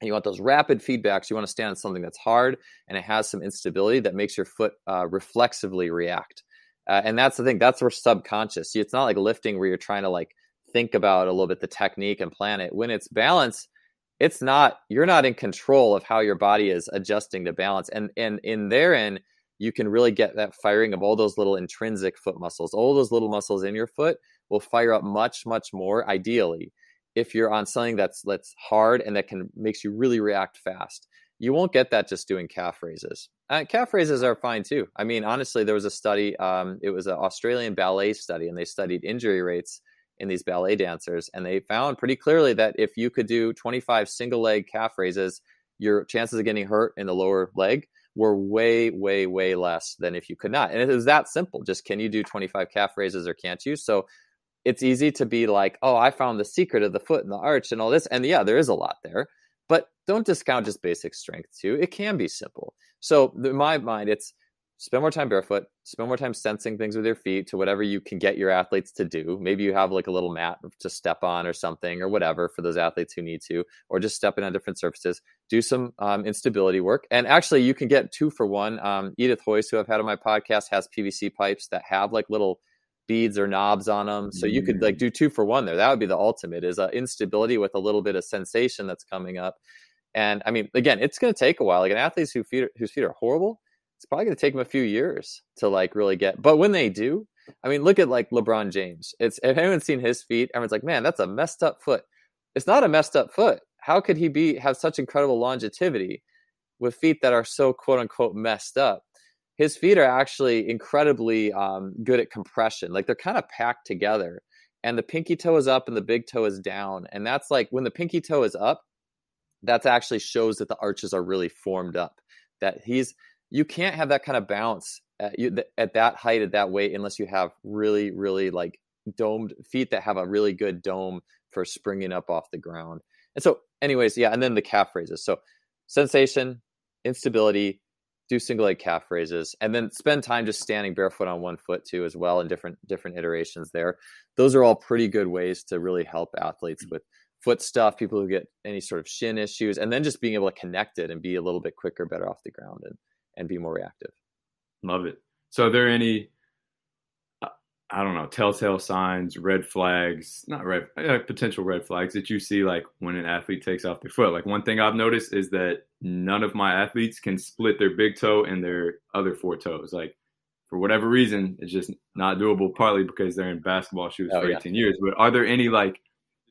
and you want those rapid feedbacks, you want to stand on something that's hard and it has some instability that makes your foot uh, reflexively react. Uh, and that's the thing, that's where subconscious. It's not like lifting where you're trying to like think about a little bit the technique and plan it. When it's balance, it's not, you're not in control of how your body is adjusting to balance. And, and in therein, you can really get that firing of all those little intrinsic foot muscles. All those little muscles in your foot will fire up much, much more ideally if you're on something that's that's hard and that can makes you really react fast. You won't get that just doing calf raises. Uh, calf raises are fine too. I mean, honestly, there was a study. Um, it was an Australian ballet study, and they studied injury rates in these ballet dancers, and they found pretty clearly that if you could do 25 single leg calf raises, your chances of getting hurt in the lower leg were way, way, way less than if you could not. And it was that simple. Just can you do 25 calf raises or can't you? So it's easy to be like, oh, I found the secret of the foot and the arch and all this. And yeah, there is a lot there, but don't discount just basic strength too. It can be simple. So in my mind, it's spend more time barefoot, spend more time sensing things with your feet to whatever you can get your athletes to do. Maybe you have like a little mat to step on or something or whatever for those athletes who need to, or just stepping on different surfaces. Do some um, instability work. And actually, you can get two for one. Um, Edith Hoyce, who I've had on my podcast, has PVC pipes that have like little beads or knobs on them. So you could like mm. do two for one there. That would be the ultimate is uh, instability with a little bit of sensation that's coming up. And I mean, again, it's going to take a while. Like an athlete who feet are, whose feet are horrible, it's probably going to take them a few years to like really get. But when they do, I mean, look at like LeBron James. It's if anyone's seen his feet, everyone's like, man, that's a messed up foot. It's not a messed up foot. How could he be have such incredible longevity with feet that are so quote unquote messed up? His feet are actually incredibly um, good at compression. Like they're kind of packed together, and the pinky toe is up and the big toe is down. And that's like when the pinky toe is up, that actually shows that the arches are really formed up. That he's you can't have that kind of bounce at, you, at that height at that weight unless you have really really like domed feet that have a really good dome for springing up off the ground. And so, anyways, yeah, and then the calf raises. So, sensation, instability, do single leg calf raises, and then spend time just standing barefoot on one foot too, as well, in different different iterations there. Those are all pretty good ways to really help athletes with foot stuff, people who get any sort of shin issues, and then just being able to connect it and be a little bit quicker, better off the ground, and and be more reactive. Love it. So, are there any I don't know, telltale signs, red flags, not red, uh, potential red flags that you see like when an athlete takes off their foot. Like one thing I've noticed is that none of my athletes can split their big toe and their other four toes. Like for whatever reason, it's just not doable, partly because they're in basketball shoes oh, for 18 yeah. years. But are there any like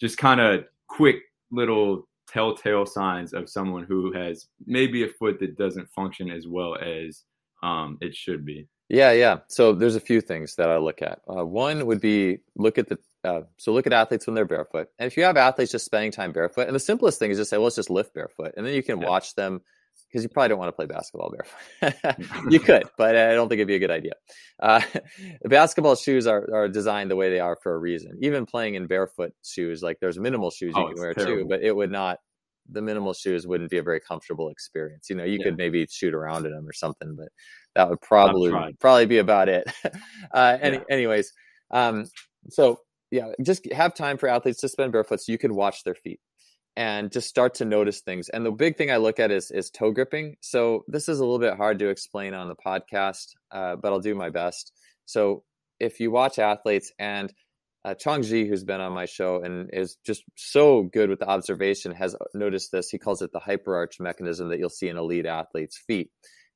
just kind of quick little telltale signs of someone who has maybe a foot that doesn't function as well as um, it should be? Yeah, yeah. So there's a few things that I look at. Uh, one would be look at the uh, so look at athletes when they're barefoot, and if you have athletes just spending time barefoot, and the simplest thing is just say, well, let's just lift barefoot, and then you can yeah. watch them because you probably don't want to play basketball barefoot. [LAUGHS] [LAUGHS] you could, but I don't think it'd be a good idea. Uh, [LAUGHS] basketball shoes are, are designed the way they are for a reason. Even playing in barefoot shoes, like there's minimal shoes you oh, can wear terrible. too, but it would not. The minimal shoes wouldn't be a very comfortable experience. You know, you yeah. could maybe shoot around in them or something, but that would probably probably be about it. [LAUGHS] uh, any, yeah. anyways, um, so yeah, just have time for athletes to spend barefoot so you can watch their feet and just start to notice things. And the big thing I look at is is toe gripping. So this is a little bit hard to explain on the podcast, uh, but I'll do my best. So if you watch athletes and uh, Chong Xie, who's been on my show and is just so good with the observation, has noticed this. He calls it the hyperarch mechanism that you'll see in elite athletes' feet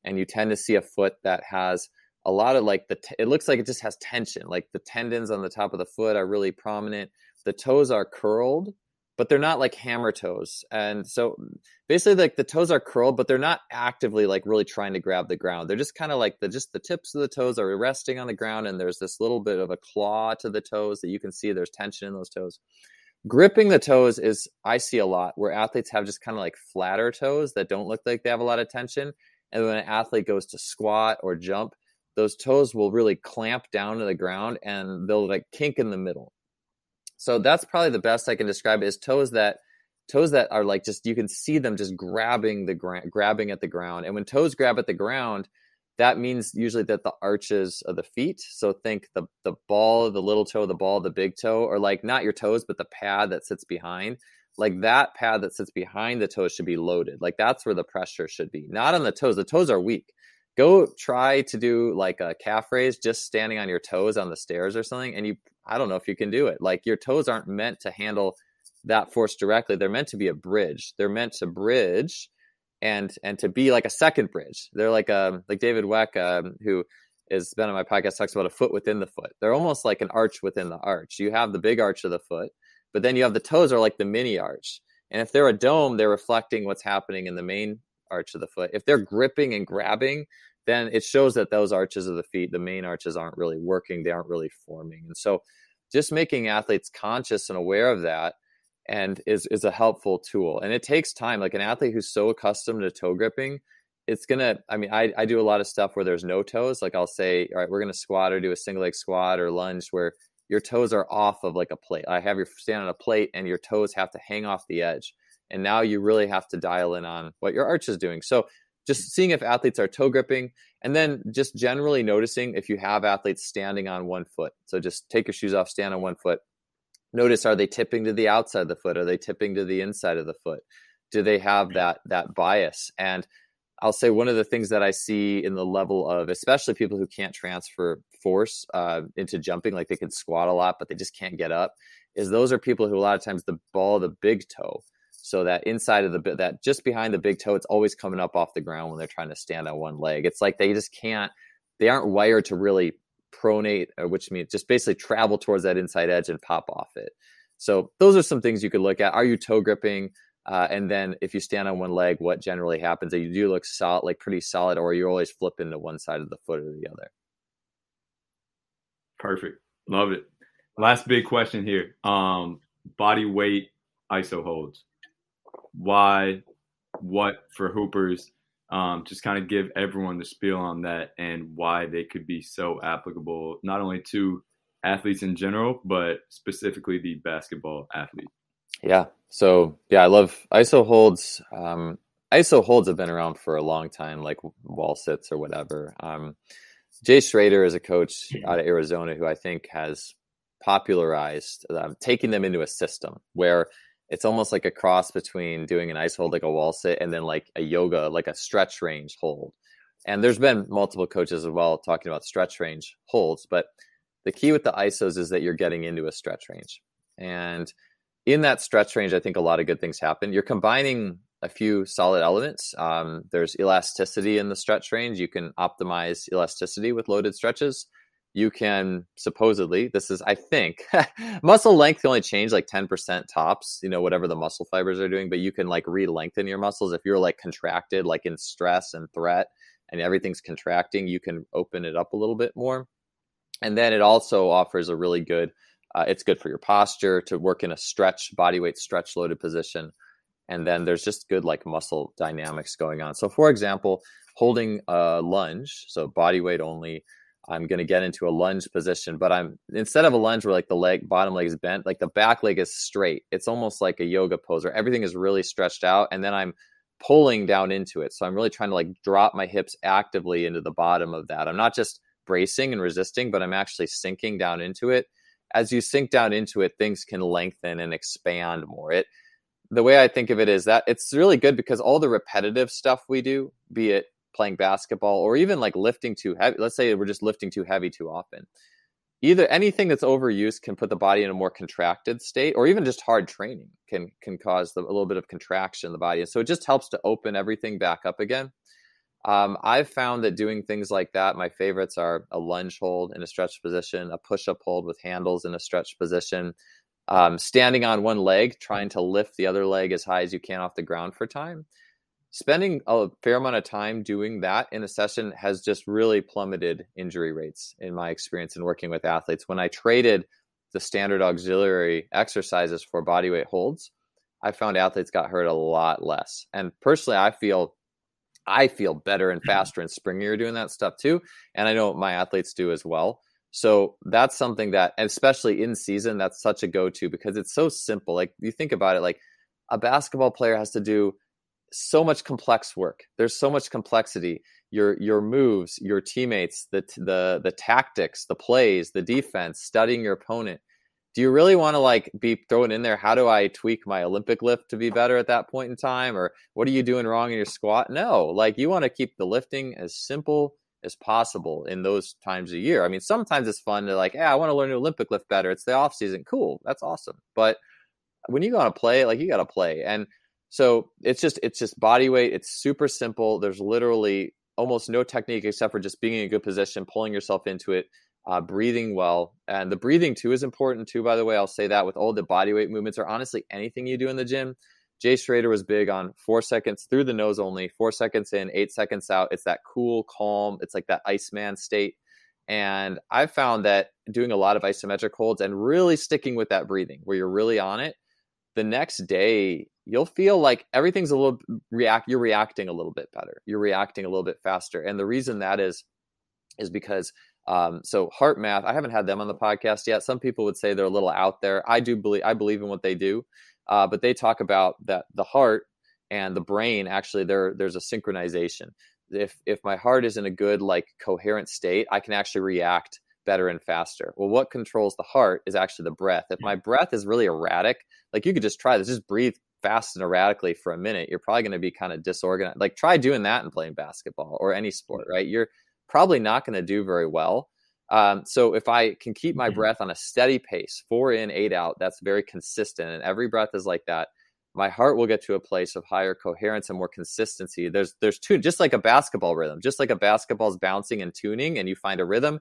and you tend to see a foot that has a lot of like the t- it looks like it just has tension like the tendons on the top of the foot are really prominent. The toes are curled but they're not like hammer toes. And so basically like the toes are curled but they're not actively like really trying to grab the ground. They're just kind of like the just the tips of the toes are resting on the ground and there's this little bit of a claw to the toes that you can see there's tension in those toes. Gripping the toes is i see a lot where athletes have just kind of like flatter toes that don't look like they have a lot of tension and when an athlete goes to squat or jump, those toes will really clamp down to the ground and they'll like kink in the middle. So that's probably the best I can describe it is toes that toes that are like just you can see them just grabbing the ground grabbing at the ground. And when toes grab at the ground, that means usually that the arches of the feet. So think the the ball, the little toe, the ball, the big toe, or like not your toes, but the pad that sits behind like that pad that sits behind the toes should be loaded. Like that's where the pressure should be, not on the toes. The toes are weak. Go try to do like a calf raise just standing on your toes on the stairs or something. And you, I don't know if you can do it. Like your toes aren't meant to handle that force directly. They're meant to be a bridge. They're meant to bridge and and to be like a second bridge. They're like um like David Weck um, who has been on my podcast talks about a foot within the foot. They're almost like an arch within the arch. You have the big arch of the foot, but then you have the toes are like the mini arch. And if they're a dome, they're reflecting what's happening in the main arch of the foot. If they're gripping and grabbing, then it shows that those arches of the feet, the main arches aren't really working, they aren't really forming. And so just making athletes conscious and aware of that and is is a helpful tool. And it takes time. Like an athlete who's so accustomed to toe gripping, it's gonna i mean I, I do a lot of stuff where there's no toes like i'll say all right we're gonna squat or do a single leg squat or lunge where your toes are off of like a plate. I have you stand on a plate and your toes have to hang off the edge. And now you really have to dial in on what your arch is doing. So just seeing if athletes are toe gripping and then just generally noticing if you have athletes standing on one foot. So just take your shoes off, stand on one foot. Notice are they tipping to the outside of the foot? Are they tipping to the inside of the foot? Do they have that that bias? And I'll say one of the things that I see in the level of, especially people who can't transfer force uh, into jumping, like they can squat a lot, but they just can't get up, is those are people who a lot of times the ball, the big toe, so that inside of the bit that just behind the big toe, it's always coming up off the ground when they're trying to stand on one leg. It's like they just can't, they aren't wired to really pronate, uh, which means just basically travel towards that inside edge and pop off it. So those are some things you could look at. Are you toe gripping? Uh, and then if you stand on one leg, what generally happens? You do look solid, like pretty solid, or you're always flipping to one side of the foot or the other. Perfect. Love it. Last big question here. Um, body weight ISO holds. Why? What for hoopers? Um, just kind of give everyone the spiel on that and why they could be so applicable not only to athletes in general, but specifically the basketball athlete? Yeah. So yeah, I love ISO holds. Um, ISO holds have been around for a long time, like wall sits or whatever. Um, Jay Schroeder is a coach out of Arizona who I think has popularized uh, taking them into a system where it's almost like a cross between doing an iso hold like a wall sit and then like a yoga like a stretch range hold. And there's been multiple coaches as well talking about stretch range holds but the key with the isos is that you're getting into a stretch range. And in that stretch range i think a lot of good things happen. You're combining a few solid elements. Um, there's elasticity in the stretch range. You can optimize elasticity with loaded stretches. You can supposedly this is i think [LAUGHS] muscle length can only change like 10% tops you know whatever the muscle fibers are doing but you can like re-lengthen your muscles. If you're like contracted like in stress and threat and everything's contracting you can open it up a little bit more. And then it also offers a really good uh, it's good for your posture to work in a stretch body weight stretch loaded position and then there's just good like muscle dynamics going on so for example holding a lunge so body weight only I'm going to get into a lunge position, but I'm instead of a lunge where like the leg bottom leg is bent, like the back leg is straight. It's almost like a yoga pose where everything is really stretched out and then I'm pulling down into it. So I'm really trying to like drop my hips actively into the bottom of that. I'm not just bracing and resisting, but I'm actually sinking down into it. As you sink down into it, things can lengthen and expand more. It the way I think of it is that it's really good because all the repetitive stuff we do, be it playing basketball or even like lifting too heavy. Let's say we're just lifting too heavy too often. Either anything that's overused can put the body in a more contracted state, or even just hard training can can cause the, a little bit of contraction in the body. And so it just helps to open everything back up again. Um, I've found that doing things like that, my favorites are a lunge hold in a stretch position, a push up hold with handles in a stretch position, um, standing on one leg, trying to lift the other leg as high as you can off the ground for time spending a fair amount of time doing that in a session has just really plummeted injury rates in my experience in working with athletes. When I traded the standard auxiliary exercises for bodyweight holds, I found athletes got hurt a lot less. And personally, I feel I feel better and [CLEARS THROAT] faster and springier doing that stuff too. And I know my athletes do as well. So that's something that, especially in season, that's such a go to because it's so simple. Like you think about it, like a basketball player has to do so much complex work. There's so much complexity. Your your moves, your teammates, the the the tactics, the plays, the defense, studying your opponent. Do you really want to like be thrown in there? How do I tweak my Olympic lift to be better at that point in time? Or what are you doing wrong in your squat? No, like you want to keep the lifting as simple as possible in those times a year. I mean, sometimes it's fun to like, yeah, I want to learn the Olympic lift better. It's the off season. Cool. That's awesome. But when you gotta play, like you gotta play. And so it's just it's just body weight. It's super simple. There's literally almost no technique except for just being in a good position, pulling yourself into it, uh, breathing well, and the breathing too is important too. By the way, I'll say that with all the body weight movements or honestly anything you do in the gym. Jay Schroeder was big on four seconds through the nose only, four seconds in, eight seconds out. It's that cool, calm. It's like that Iceman state. And I've found that doing a lot of isometric holds and really sticking with that breathing where you're really on it, the next day you'll feel like everything's a little react you're reacting a little bit better you're reacting a little bit faster and the reason that is is because um, so HeartMath i haven't had them on the podcast yet some people would say they're a little out there i do believe i believe in what they do uh, but they talk about that the heart and the brain actually there there's a synchronization if if my heart is in a good like coherent state i can actually react better and faster. Well, what controls the heart is actually the breath. If my breath is really erratic, like you could just try this, just breathe fast and erratically for a minute, you're probably going to be kind of disorganized. Like try doing that and playing basketball or any sport, right? You're probably not going to do very well. Um, so if I can keep my mm-hmm. breath on a steady pace, four in, eight out, that's very consistent, and every breath is like that. My heart will get to a place of higher coherence and more consistency. There's there's two, just like a basketball rhythm, just like a basketball's bouncing and tuning, and you find a rhythm.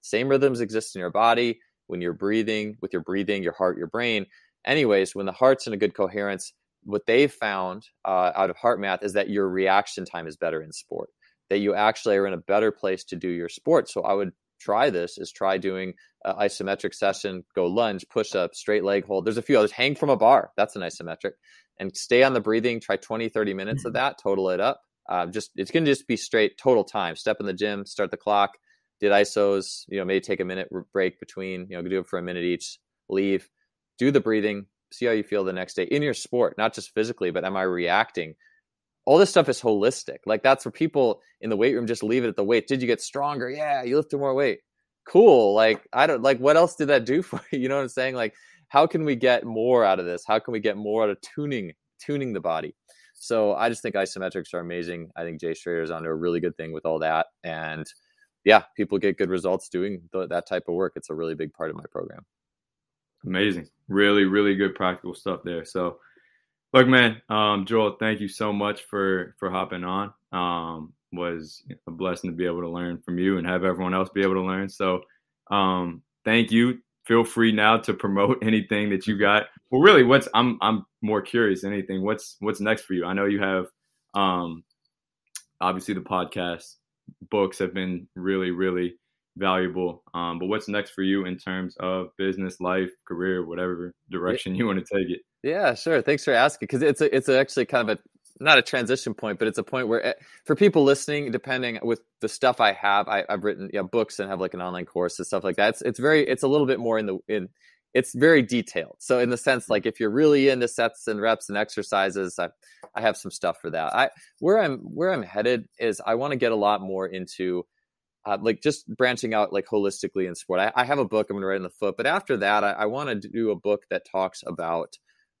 Same rhythms exist in your body when you're breathing, with your breathing, your heart, your brain anyways, when the heart's in a good coherence, what they've found uh, out of HeartMath is that your reaction time is better in sport, that you actually are in a better place to do your sport. So I would try this is try doing an isometric session, go lunge, push up, straight leg hold. There's a few others. Hang from a bar. That's an isometric. And stay on the breathing. Try 20, 30 minutes mm-hmm. of that. Total it up. Uh, just It's going to just be straight total time. Step in the gym, start the clock, did isos you know maybe take a minute break between you know do it for a minute each leave do the breathing see how you feel the next day in your sport not just physically but am i reacting all this stuff is holistic like that's where people in the weight room just leave it at the weight did you get stronger yeah you lifted more weight cool like i don't like what else did that do [LAUGHS] for you you know what i'm saying like how can we get more out of this how can we get more out of tuning tuning the body so I just think isometrics are amazing. I think Jay Schroeder is onto a really good thing with all that. And yeah, people get good results doing th- that type of work. It's a really big part of my program. Amazing. Really, really good practical stuff there. So look, man, um, Joel, thank you so much for, for hopping on. Um, was a blessing to be able to learn from you and have everyone else be able to learn. So, um, thank you feel free now to promote [LAUGHS] anything that you got. Well, really, what's I'm I'm more curious than anything. What's what's next for you? I know you have, um, obviously the podcast, books have been really really valuable. Um, but what's next for you in terms of business, life, career, whatever direction you want to take it? Yeah, sure. Thanks for asking because it's a, it's actually kind of a not a transition point, but it's a point where, eh, for people listening, depending with the stuff I have, I, have written books and have like an online course and stuff like that. It's, it's very, it's a little bit more in the in. It's very detailed. So in the sense, like if you're really into sets and reps and exercises, I, I have some stuff for that. I where I'm where I'm headed is I want to get a lot more into uh, like just branching out like holistically in sport. I, I have a book I'm going to write in the foot, but after that, I, I want to do a book that talks about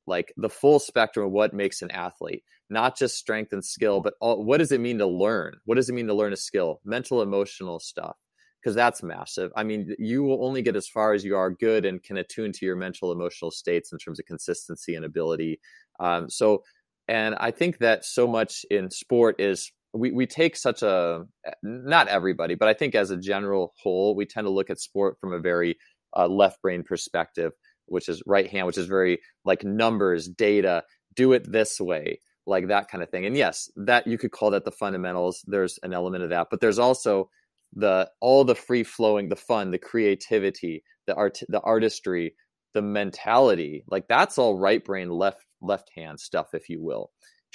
like the full spectrum of what makes an athlete not just strength and skill but all, what does it mean to learn? What does it mean to learn a skill? Mental emotional stuff because that's massive. I mean you will only get as far as you are good and can attune to your mental emotional states in terms of consistency and ability. Um, so and i think that so much in sport is we, we take such a not everybody but i think as a general whole we tend to look at sport from a very uh, left brain perspective which is right hand, which is very like numbers, data, do it this way, like that kind of thing. And yes, that you could call that the fundamentals. There's an element of that, but there's also the all the free flowing, the fun, the creativity, the art, the artistry, the mentality. Like that's all right brain, left left hand stuff, if you will.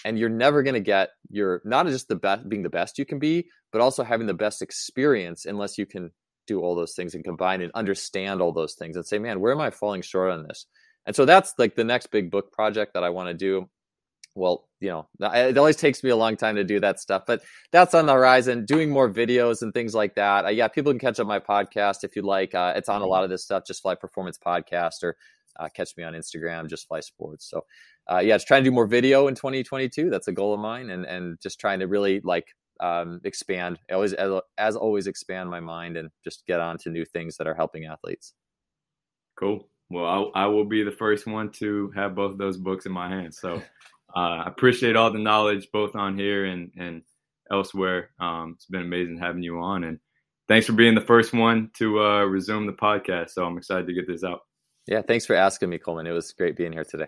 And you're never going to get your not just the best being the best you can be, but also having the best experience unless you can do all those things and combine and understand all those things and say, man, where am I falling short on this? And so that's like the next big book project that I want to do. Well, you know, it always takes me a long time to do that stuff, but that's on the horizon. Doing more videos and things like that. Uh, yeah, people can catch up my podcast if you'd like. Uh, it's on a lot of this stuff. Just Fly Performance Podcast, or uh, catch me on Instagram. Just Fly Sports. So, uh, yeah, just trying to do more video in 2022. That's a goal of mine, and and just trying to really like um, expand. I always as, as always expand my mind and just get on to new things that are helping athletes. Cool. Well I, I will be the first one to have both those books in my hands. So [LAUGHS] uh, i appreciate all the knowledge both on here and and elsewhere. Um, it's been amazing having you on and thanks for being the first one to uh, resume the podcast. So i'm excited to get this out. Yeah thanks for asking me coleman. It was great being here today